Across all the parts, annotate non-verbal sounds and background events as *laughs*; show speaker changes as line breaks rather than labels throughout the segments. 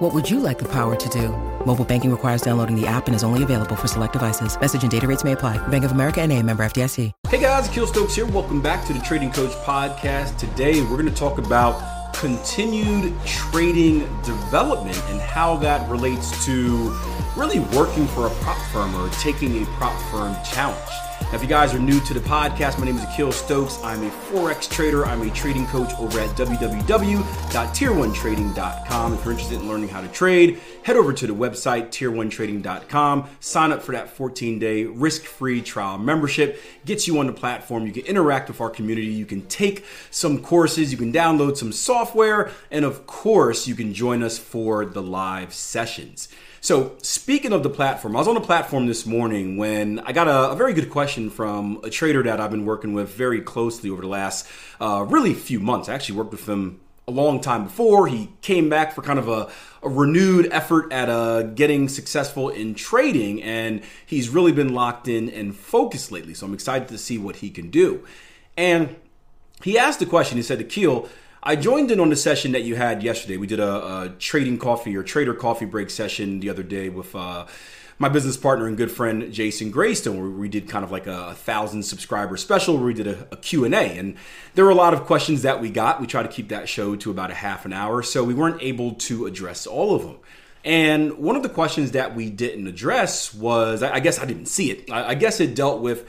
What would you like the power to do? Mobile banking requires downloading the app and is only available for select devices. Message and data rates may apply. Bank of America and a member FDIC.
Hey guys, Akil Stokes here. Welcome back to the Trading Coach Podcast. Today we're going to talk about continued trading development and how that relates to really working for a prop firm or taking a prop firm challenge. Now, if you guys are new to the podcast, my name is Akil Stokes. I'm a Forex trader. I'm a trading coach over at www.tier1trading.com. If you're interested in learning how to trade, head over to the website, tier1trading.com. Sign up for that 14 day risk free trial membership. Gets you on the platform. You can interact with our community. You can take some courses. You can download some software. And of course, you can join us for the live sessions. So, speaking of the platform, I was on the platform this morning when I got a, a, very good question from a trader that I've been working with very closely over the last uh, really few months. I actually worked with him a long time before. He came back for kind of a, a renewed effort at uh, getting successful in trading, and he's really been locked in and focused lately. So, I'm excited to see what he can do. And he asked the question, he said, Akil, I joined in on the session that you had yesterday. We did a, a trading coffee or trader coffee break session the other day with uh, my business partner and good friend Jason Graystone, where we did kind of like a, a thousand subscriber special where we did a, a Q&A. And there were a lot of questions that we got. We tried to keep that show to about a half an hour, so we weren't able to address all of them. And one of the questions that we didn't address was, I guess I didn't see it. I guess it dealt with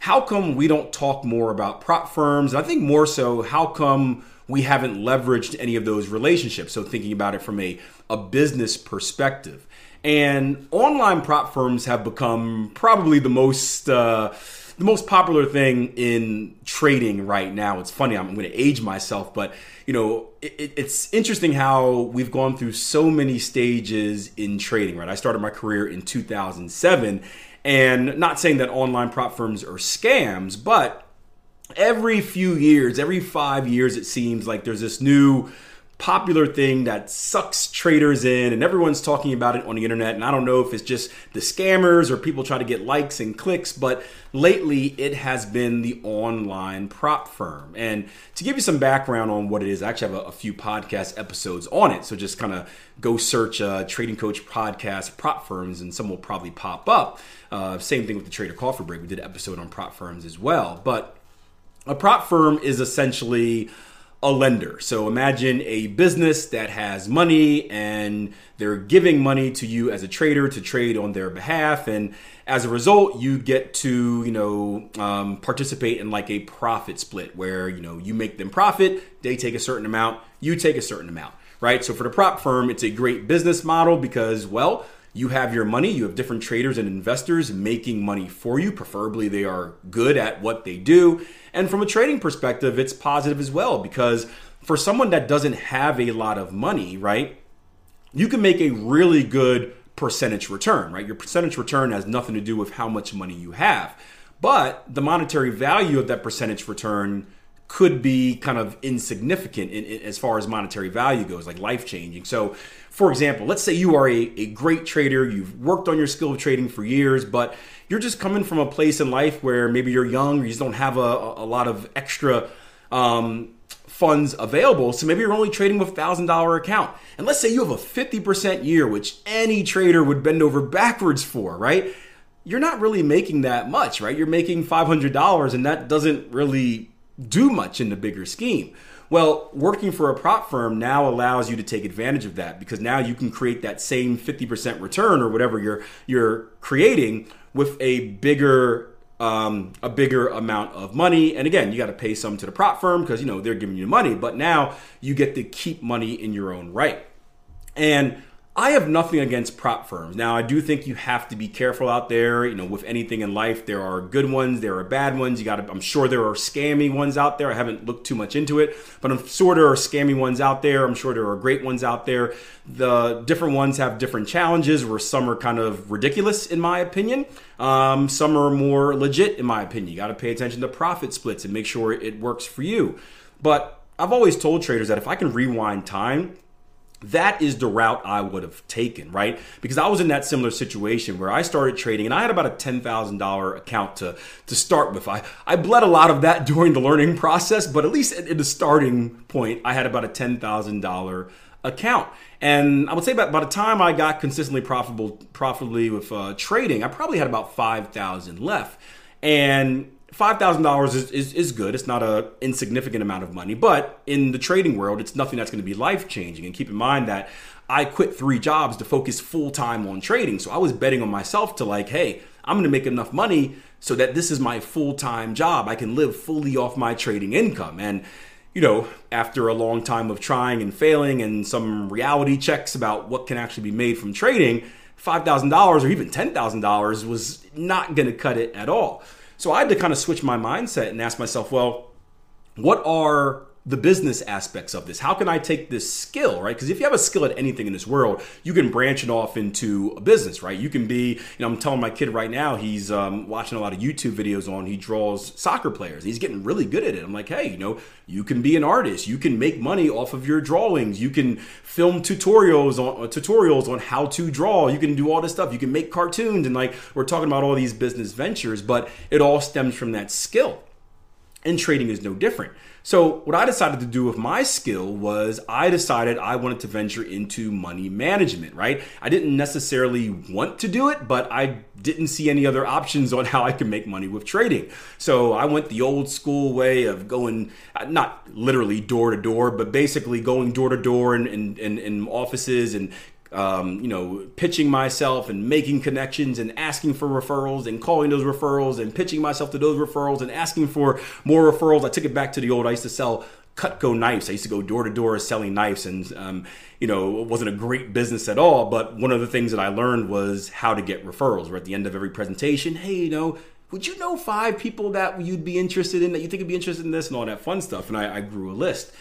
how come we don't talk more about prop firms? I think more so, how come we haven't leveraged any of those relationships. So thinking about it from a, a business perspective. And online prop firms have become probably the most uh, the most popular thing in trading right now. It's funny, I'm, going to age myself, but you know, it, it's interesting how we've gone through so many stages in trading. Right, I started my career in 2007, and not saying that online prop firms are scams, but every few years, every five years, it seems like there's this new popular thing that sucks traders in and everyone's talking about it on the internet and i don't know if it's just the scammers or people try to get likes and clicks but lately it has been the online prop firm. And to give you some background on what it is i actually have a, a few podcast episodes on it so just kind of go search uh, trading coach podcast prop firms and some will probably pop up. Uh, same thing with the trader coffee break. We did an episode on prop firms as well. But a prop firm is essentially a lender. So imagine a business that has money and they're giving money to you as a trader to trade on their behalf. And as a result, you get to, you know, um, participate in like a profit split where, you know, you make them profit, they take a certain amount, you take a certain amount, right? So for the prop firm, it's a great business model because, well, you have your money, you have different traders and investors making money for you. Preferably, they are good at what they do. And from a trading perspective, it's positive as well because for someone that doesn't have a lot of money, right, you can make a really good percentage return, right? Your percentage return has nothing to do with how much money you have. But the monetary value of that percentage return could be kind of insignificant in, in, as far as monetary value goes, like life changing. So, for example, let's say you are a, a great trader, you've worked on your skill of trading for years, but you're just coming from a place in life where maybe you're young, you just don't have a, a lot of extra um, funds available. So maybe you're only trading with a $1,000 account. And let's say you have a 50% year, which any trader would bend over backwards for, right? You're not really making that much, right? You're making $500 and that doesn't really do much in the bigger scheme. Well, working for a prop firm now allows you to take advantage of that because now you can create that same 50% return or whatever you're you're creating with a bigger um, a bigger amount of money. And again, you got to pay some to the prop firm because you know they're giving you money, but now you get to keep money in your own right. And I have nothing against prop firms. Now, I do think you have to be careful out there. You know, with anything in life, there are good ones, there are bad ones. You got to. I'm sure there are scammy ones out there. I haven't looked too much into it, but I'm sure there are scammy ones out there. I'm sure there are great ones out there. The different ones have different challenges. Where some are kind of ridiculous, in my opinion. Um, some are more legit, in my opinion. You got to pay attention to profit splits and make sure it works for you. But I've always told traders that if I can rewind time that is the route I would have taken, right? Because I was in that similar situation where I started trading and I had about a $10,000 account to, to start with. I, I bled a lot of that *laughs* during the learning process, but at least at, at the starting point, I had about a $10,000 account. And I would say about by the time I got consistently profitable profitably with uh, trading, I probably had about 5,000 left. And five thousand dollars is, is is good. It's not a insignificant amount of money, but in the trading world, it's nothing that's going to be life changing. And keep in mind that I quit three jobs to focus full time on trading, so I was betting on myself to like, hey, I'm going to make enough money so that this is my full time job. I can live fully off my trading income and. You know, after a long time of trying and failing and some reality checks about what can actually be made from trading, $5,000 or even $10,000 was not going to cut it at all. So I had to kind of switch my mindset and ask myself, well, what are the business aspects of this? How can I take this skill, right? Because if you have a skill at anything in this world, you can branch it off into a business, right? You can be, you know, I'm telling my kid right now, he's um, watching a lot of YouTube videos on, he draws soccer players. He's getting really good at it. I'm like, hey, you know, you can be an artist. You can make money off of your drawings. You can film tutorials on uh, tutorials on how to draw. You can do all this stuff. You can make cartoons and like we're talking about all these business ventures, but it all stems from that skill. And trading is no different. So, what I decided to do with my skill was I decided I wanted to venture into money management, right? I didn't necessarily want to do it, but I didn't see any other options on how I could make money with trading. So, I went the old school way of going, uh, not literally door to door, but basically going door to door in, in offices and um, you know, pitching myself and making connections and asking for referrals and calling those referrals and pitching myself to those referrals and asking for more referrals. I took it back to the old. I used to sell Cutco knives. I used to go door to door selling knives, and um, you know, it wasn't a great business at all. But one of the things that I learned was how to get referrals. We're at the end of every presentation. Hey, you know, would you know five people that you'd be interested in that you think would be interested in this and all that fun stuff? And I, I grew a list,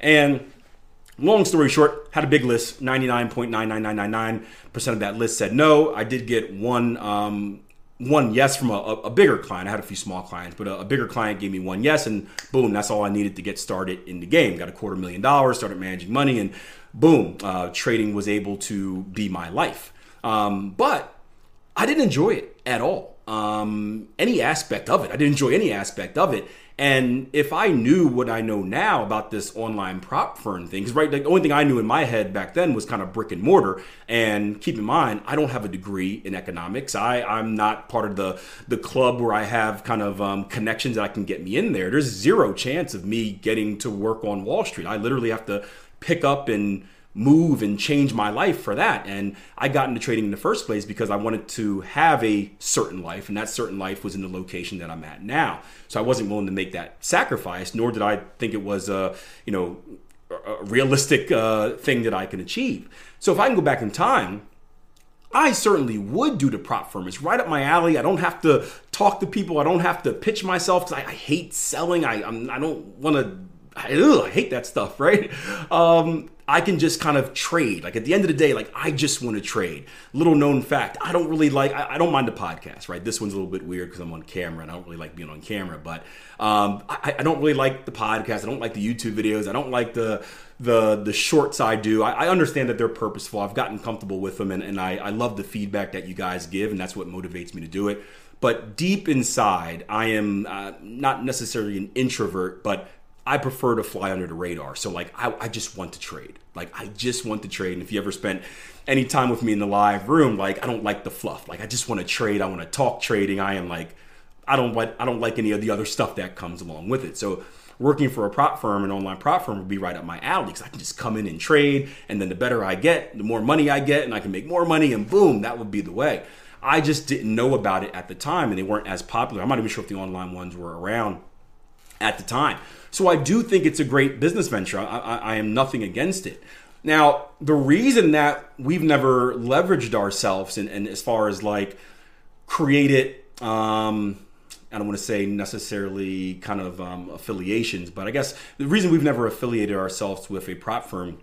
and Long story short, had a big list. 99.99999% of that list said no. I did get one um, one yes from a, a, bigger client. I had a few small clients, but a, a, bigger client gave me one yes, and boom, that's all I needed to get started in the game. Got a quarter million dollars, started managing money, and boom, uh, trading was able to be my life. Um, but I didn't enjoy it at all. Um, any aspect of it, I didn't enjoy any aspect of it. And if I knew what I know now about this online prop firm thing, because right, the only thing I knew in my head back then was kind of brick and mortar. And keep in mind, I don't have a degree in economics. I I'm not part of the the club where I have kind of um, connections that I can get me in there. There's zero chance of me getting to work on Wall Street. I literally have to pick up and move and change my life for that. And I got into trading in the first place because I wanted to have a certain life, and that certain life was in the location that I'm at now. So I wasn't willing to make that sacrifice, nor did I think it was a you know a realistic uh, thing that I can achieve. So if I can go back in time. I certainly would do the prop firm. It's right up my alley. I don't have to talk to people. I don't have to pitch myself because I, I, hate selling. I I'm, I do not want to. I, I hate that stuff, *laughs* right? Um, I can just kind of trade. Like at the end of the day, like I just want to trade. Little known fact, I don't really like. I, I don't mind the podcast, right? This one's a little bit weird because I'm on camera and I don't really like being on camera. But um, I, I, don't really like the podcast. I don't like the YouTube videos. I don't like the the the shorts I do. I, I understand that they're purposeful. I've gotten comfortable with them, and, and I, I love the feedback that you guys give, and that's what motivates me to do it. But deep inside, I am uh, not necessarily an introvert, but I prefer to fly under the radar. So like I, I, just want to trade. Like I just want to trade. And if you ever spent any time with me in the live room, like I don't like the fluff. Like I just want to trade. I want to talk trading. I am like I don't like I don't like any of the other stuff that comes along with it. So working for a prop firm, an online prop firm would be right up my alley because I can just come in and trade. And then the better I get, the more money I get, and I can make more money, and boom, that would be the way. I just didn't know about it at the time, and they weren't as popular. I'm not even sure if the online ones were around at the time. So I do think it's a great business venture. I, I, I am nothing against it. Now, the reason that we've never leveraged ourselves and, and as far as like created, um, I don't want to say necessarily kind of um, affiliations, but I guess the reason we've never affiliated ourselves with a prop firm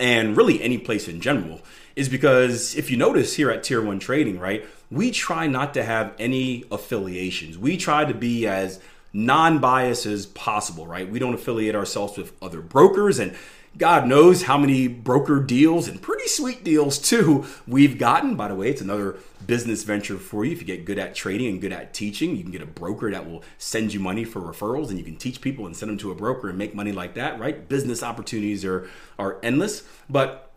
and really any place in general is because if you notice here at Tier 1 Trading, right, we try not to have any affiliations. We try to be as non biased as possible, right? We don't affiliate ourselves with other brokers and God knows how many broker deals and pretty sweet deals too we've gotten. By the way, it's another business venture for you. If you get good at trading and good at teaching, you can get a broker that will send you money for referrals and you can teach people and send them to a broker and make money like that, right? Business opportunities are are endless. But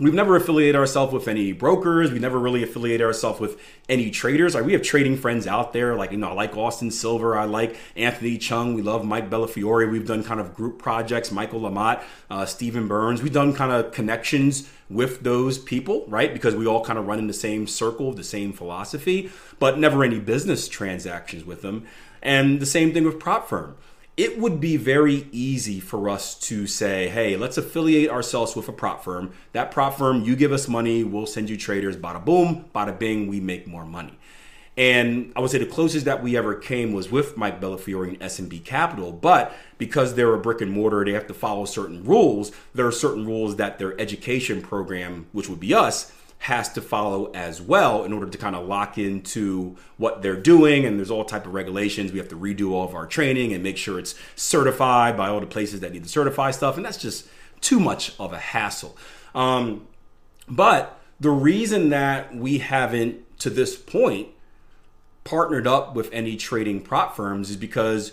We've never affiliated ourselves with any brokers. We never really affiliated ourselves with any traders. Like we have trading friends out there. Like you know, I like Austin Silver. I like Anthony Chung. We love Mike Bellafiore. We've done kind of group projects. Michael Lamotte, uh, Stephen Burns. We've done kind of connections with those people, right? Because we all kind of run in the same circle, the same philosophy, but never any business transactions with them. And the same thing with prop firm it would be very easy for us to say, hey, let's affiliate ourselves with a prop firm. That prop firm, you give us money, we'll send you traders, bada boom, bada bing, we make more money. And I would say the closest that we ever came was with Mike Bellafiore and SMB Capital. But because they're a brick and mortar, they have to follow certain rules. There are certain rules that their education program, which would be us, has to follow as well in order to kind of lock into what they're doing and there's all type of regulations. We have to redo all of our training and make sure it's certified by all the places that need to certify stuff and that's just too much of a hassle. Um, but the reason that we haven't to this point partnered up with any trading prop firms is because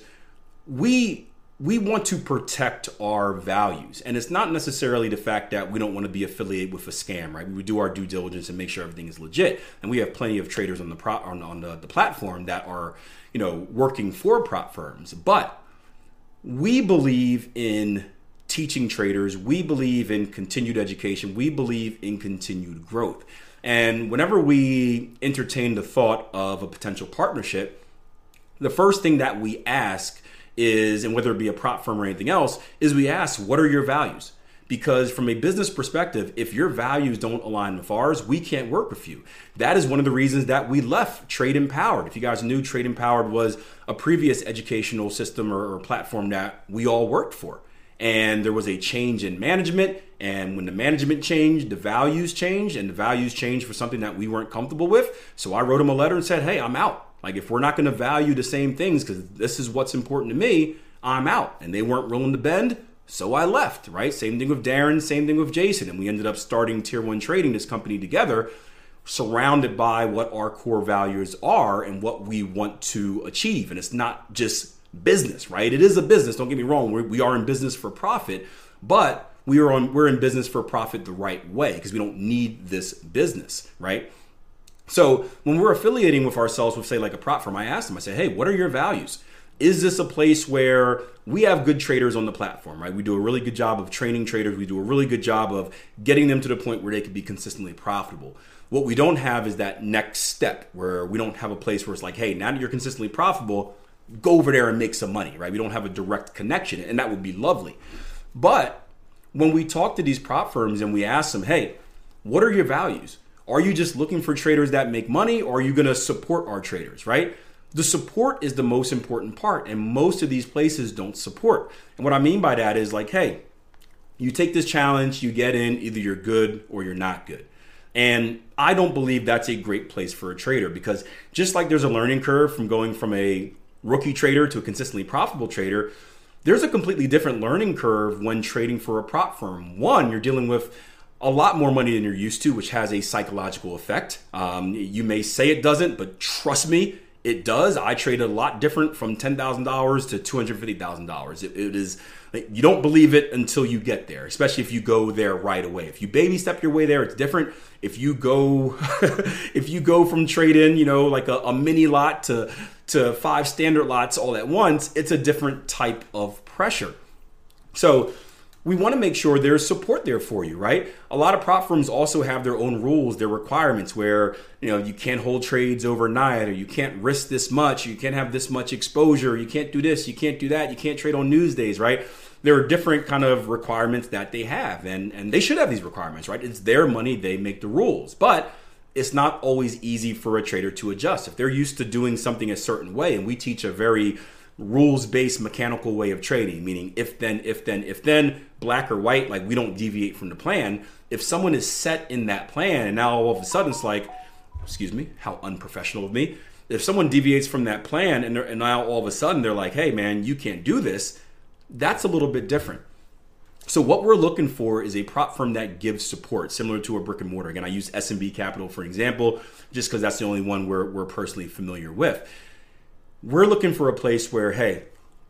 we we want to protect our values. And it's not necessarily the fact that we don't want to be affiliated with a scam, right? We do our due diligence and make sure everything is legit. And we have plenty of traders on the pro- on, on the, the platform that are, you know, working for prop firms. But we believe in teaching traders, we believe in continued education, we believe in continued growth. And whenever we entertain the thought of a potential partnership, the first thing that we ask is, and whether it be a prop firm or anything else, is we ask, what are your values? Because from a business perspective, if your values don't align with ours, we can't work with you. That is one of the reasons that we left Trade Empowered. If you guys knew, Trade Empowered was a previous educational system or, or platform that we all worked for. And there was a change in management. And when the management changed, the values changed, and the values changed for something that we weren't comfortable with. So I wrote him a letter and said, Hey, I'm out. Like if we're not going to value the same things because this is what's important to me, I'm out. And they weren't willing to bend, so I left. Right? Same thing with Darren, same thing with Jason, and we ended up starting Tier One Trading, this company together, surrounded by what our core values are and what we want to achieve. And it's not just business, right? It is a business. Don't get me wrong. We're, we are in business for profit, but we are on we're in business for profit the right way because we don't need this business, right? So when we're affiliating with ourselves with, say, like a prop firm, I ask them, I say, hey, what are your values? Is this a place where we have good traders on the platform, right? We do a really good job of training traders. We do a really good job of getting them to the point where they can be consistently profitable. What we don't have is that next step where we don't have a place where it's like, hey, now that you're consistently profitable, go over there and make some money, right? We don't have a direct connection, and that would be lovely. But when we talk to these prop firms and we ask them, hey, what are your values? Are you just looking for traders that make money or are you going to support our traders, right? The support is the most important part, and most of these places don't support. And what I mean by that is like, hey, you take this challenge, you get in, either you're good or you're not good. And I don't believe that's a great place for a trader because just like there's a learning curve from going from a rookie trader to a consistently profitable trader, there's a completely different learning curve when trading for a prop firm. One, you're dealing with a lot more money than you're used to, which has a psychological effect. Um, you may say it doesn't, but trust me, it does. I trade a lot different from ten thousand dollars to two hundred fifty thousand dollars. It is you don't believe it until you get there, especially if you go there right away. If you baby step your way there, it's different. If you go, *laughs* if you go from trade in, you know, like a, a mini lot to to five standard lots all at once, it's a different type of pressure. So we want to make sure there's support there for you, right? A lot of prop firms also have their own rules, their requirements where, you know, you can't hold trades overnight or you can't risk this much, you can't have this much exposure, you can't do this, you can't do that, you can't trade on news days, right? there are different kind of requirements that they have, and and they should have these requirements, right? It's their money; they make the rules, but it's not always easy for a trader to adjust if they're used to doing something a certain way, and we teach a very rules based mechanical way of trading, meaning if then, if then, if then, black or white, like we don't deviate from the plan. If someone is set in that plan and now all of a sudden it's like, excuse me, how unprofessional of me. If someone deviates from that plan and, and now all of a sudden they're like, hey man, you can't do this, that's a little bit different. So what we're looking for is a prop firm that gives support, similar to a brick and mortar. Again, I use SMB Capital for example, just because that's the only one we're, we're personally familiar with we're looking for a place where, hey,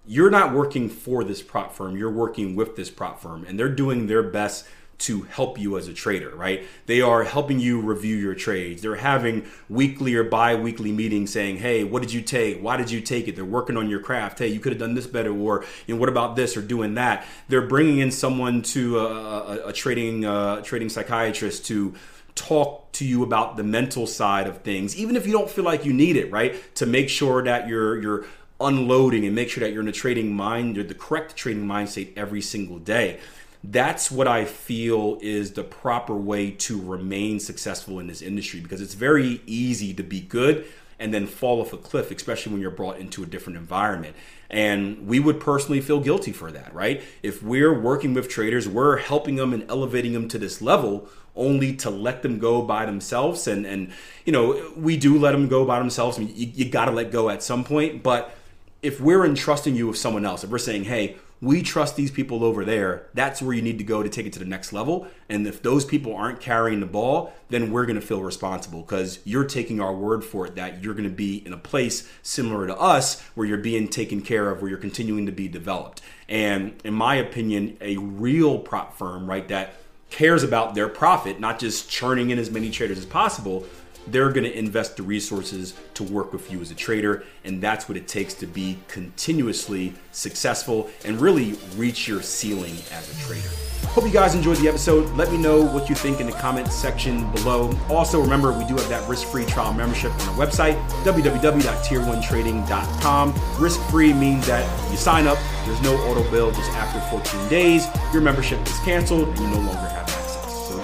you're not working for this prop firm, you're working with this prop firm, and they're doing their best to help you as a trader, right? They are helping you review your trades. They're having weekly or bi weekly meetings saying, hey, what did you take? Why did you take it? They're working on your craft. Hey, you could have done this better, or you know, what about this or doing that? They're bringing in someone to a, a, a trading uh, trading psychiatrist to talk to you about the mental side of things, even if you don't feel like you need it, right? To make sure that you're you're unloading and make sure that you're in a trading mind, you're the correct trading mind state every single day. That's what I feel is the proper way to remain successful in this industry because it's very easy to be good and then fall off a cliff, especially when you're brought into a different environment. And we would personally feel guilty for that, right? If we're working with traders, we're helping them and elevating them to this level only to let them go by themselves. And, and you know, we do let them go by themselves. I mean, you, you got to let go at some point. But if we're entrusting you with someone else, if we're saying, hey, we trust these people over there. That's where you need to go to take it to the next level. And if those people aren't carrying the ball, then we're going to feel responsible because you're taking our word for it that you're going to be in a place similar to us where you're being taken care of, where you're continuing to be developed. And in my opinion, a real prop firm, right, that cares about their profit, not just churning in as many traders as possible, they're going to invest the resources to work with you as a trader. And that's what it takes to be continuously successful and really reach your ceiling as a trader. Hope you guys enjoyed the episode. Let me know what you think in the comment section below. Also, remember, we do have that risk free trial membership on our website, www.tier1trading.com. Risk free means that you sign up, there's no auto bill just after 14 days, your membership is canceled, and you no longer have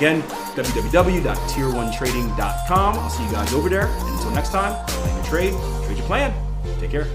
again, www.tier1trading.com. I'll see you guys over there. And until next time, plan your trade, trade your plan. Take care.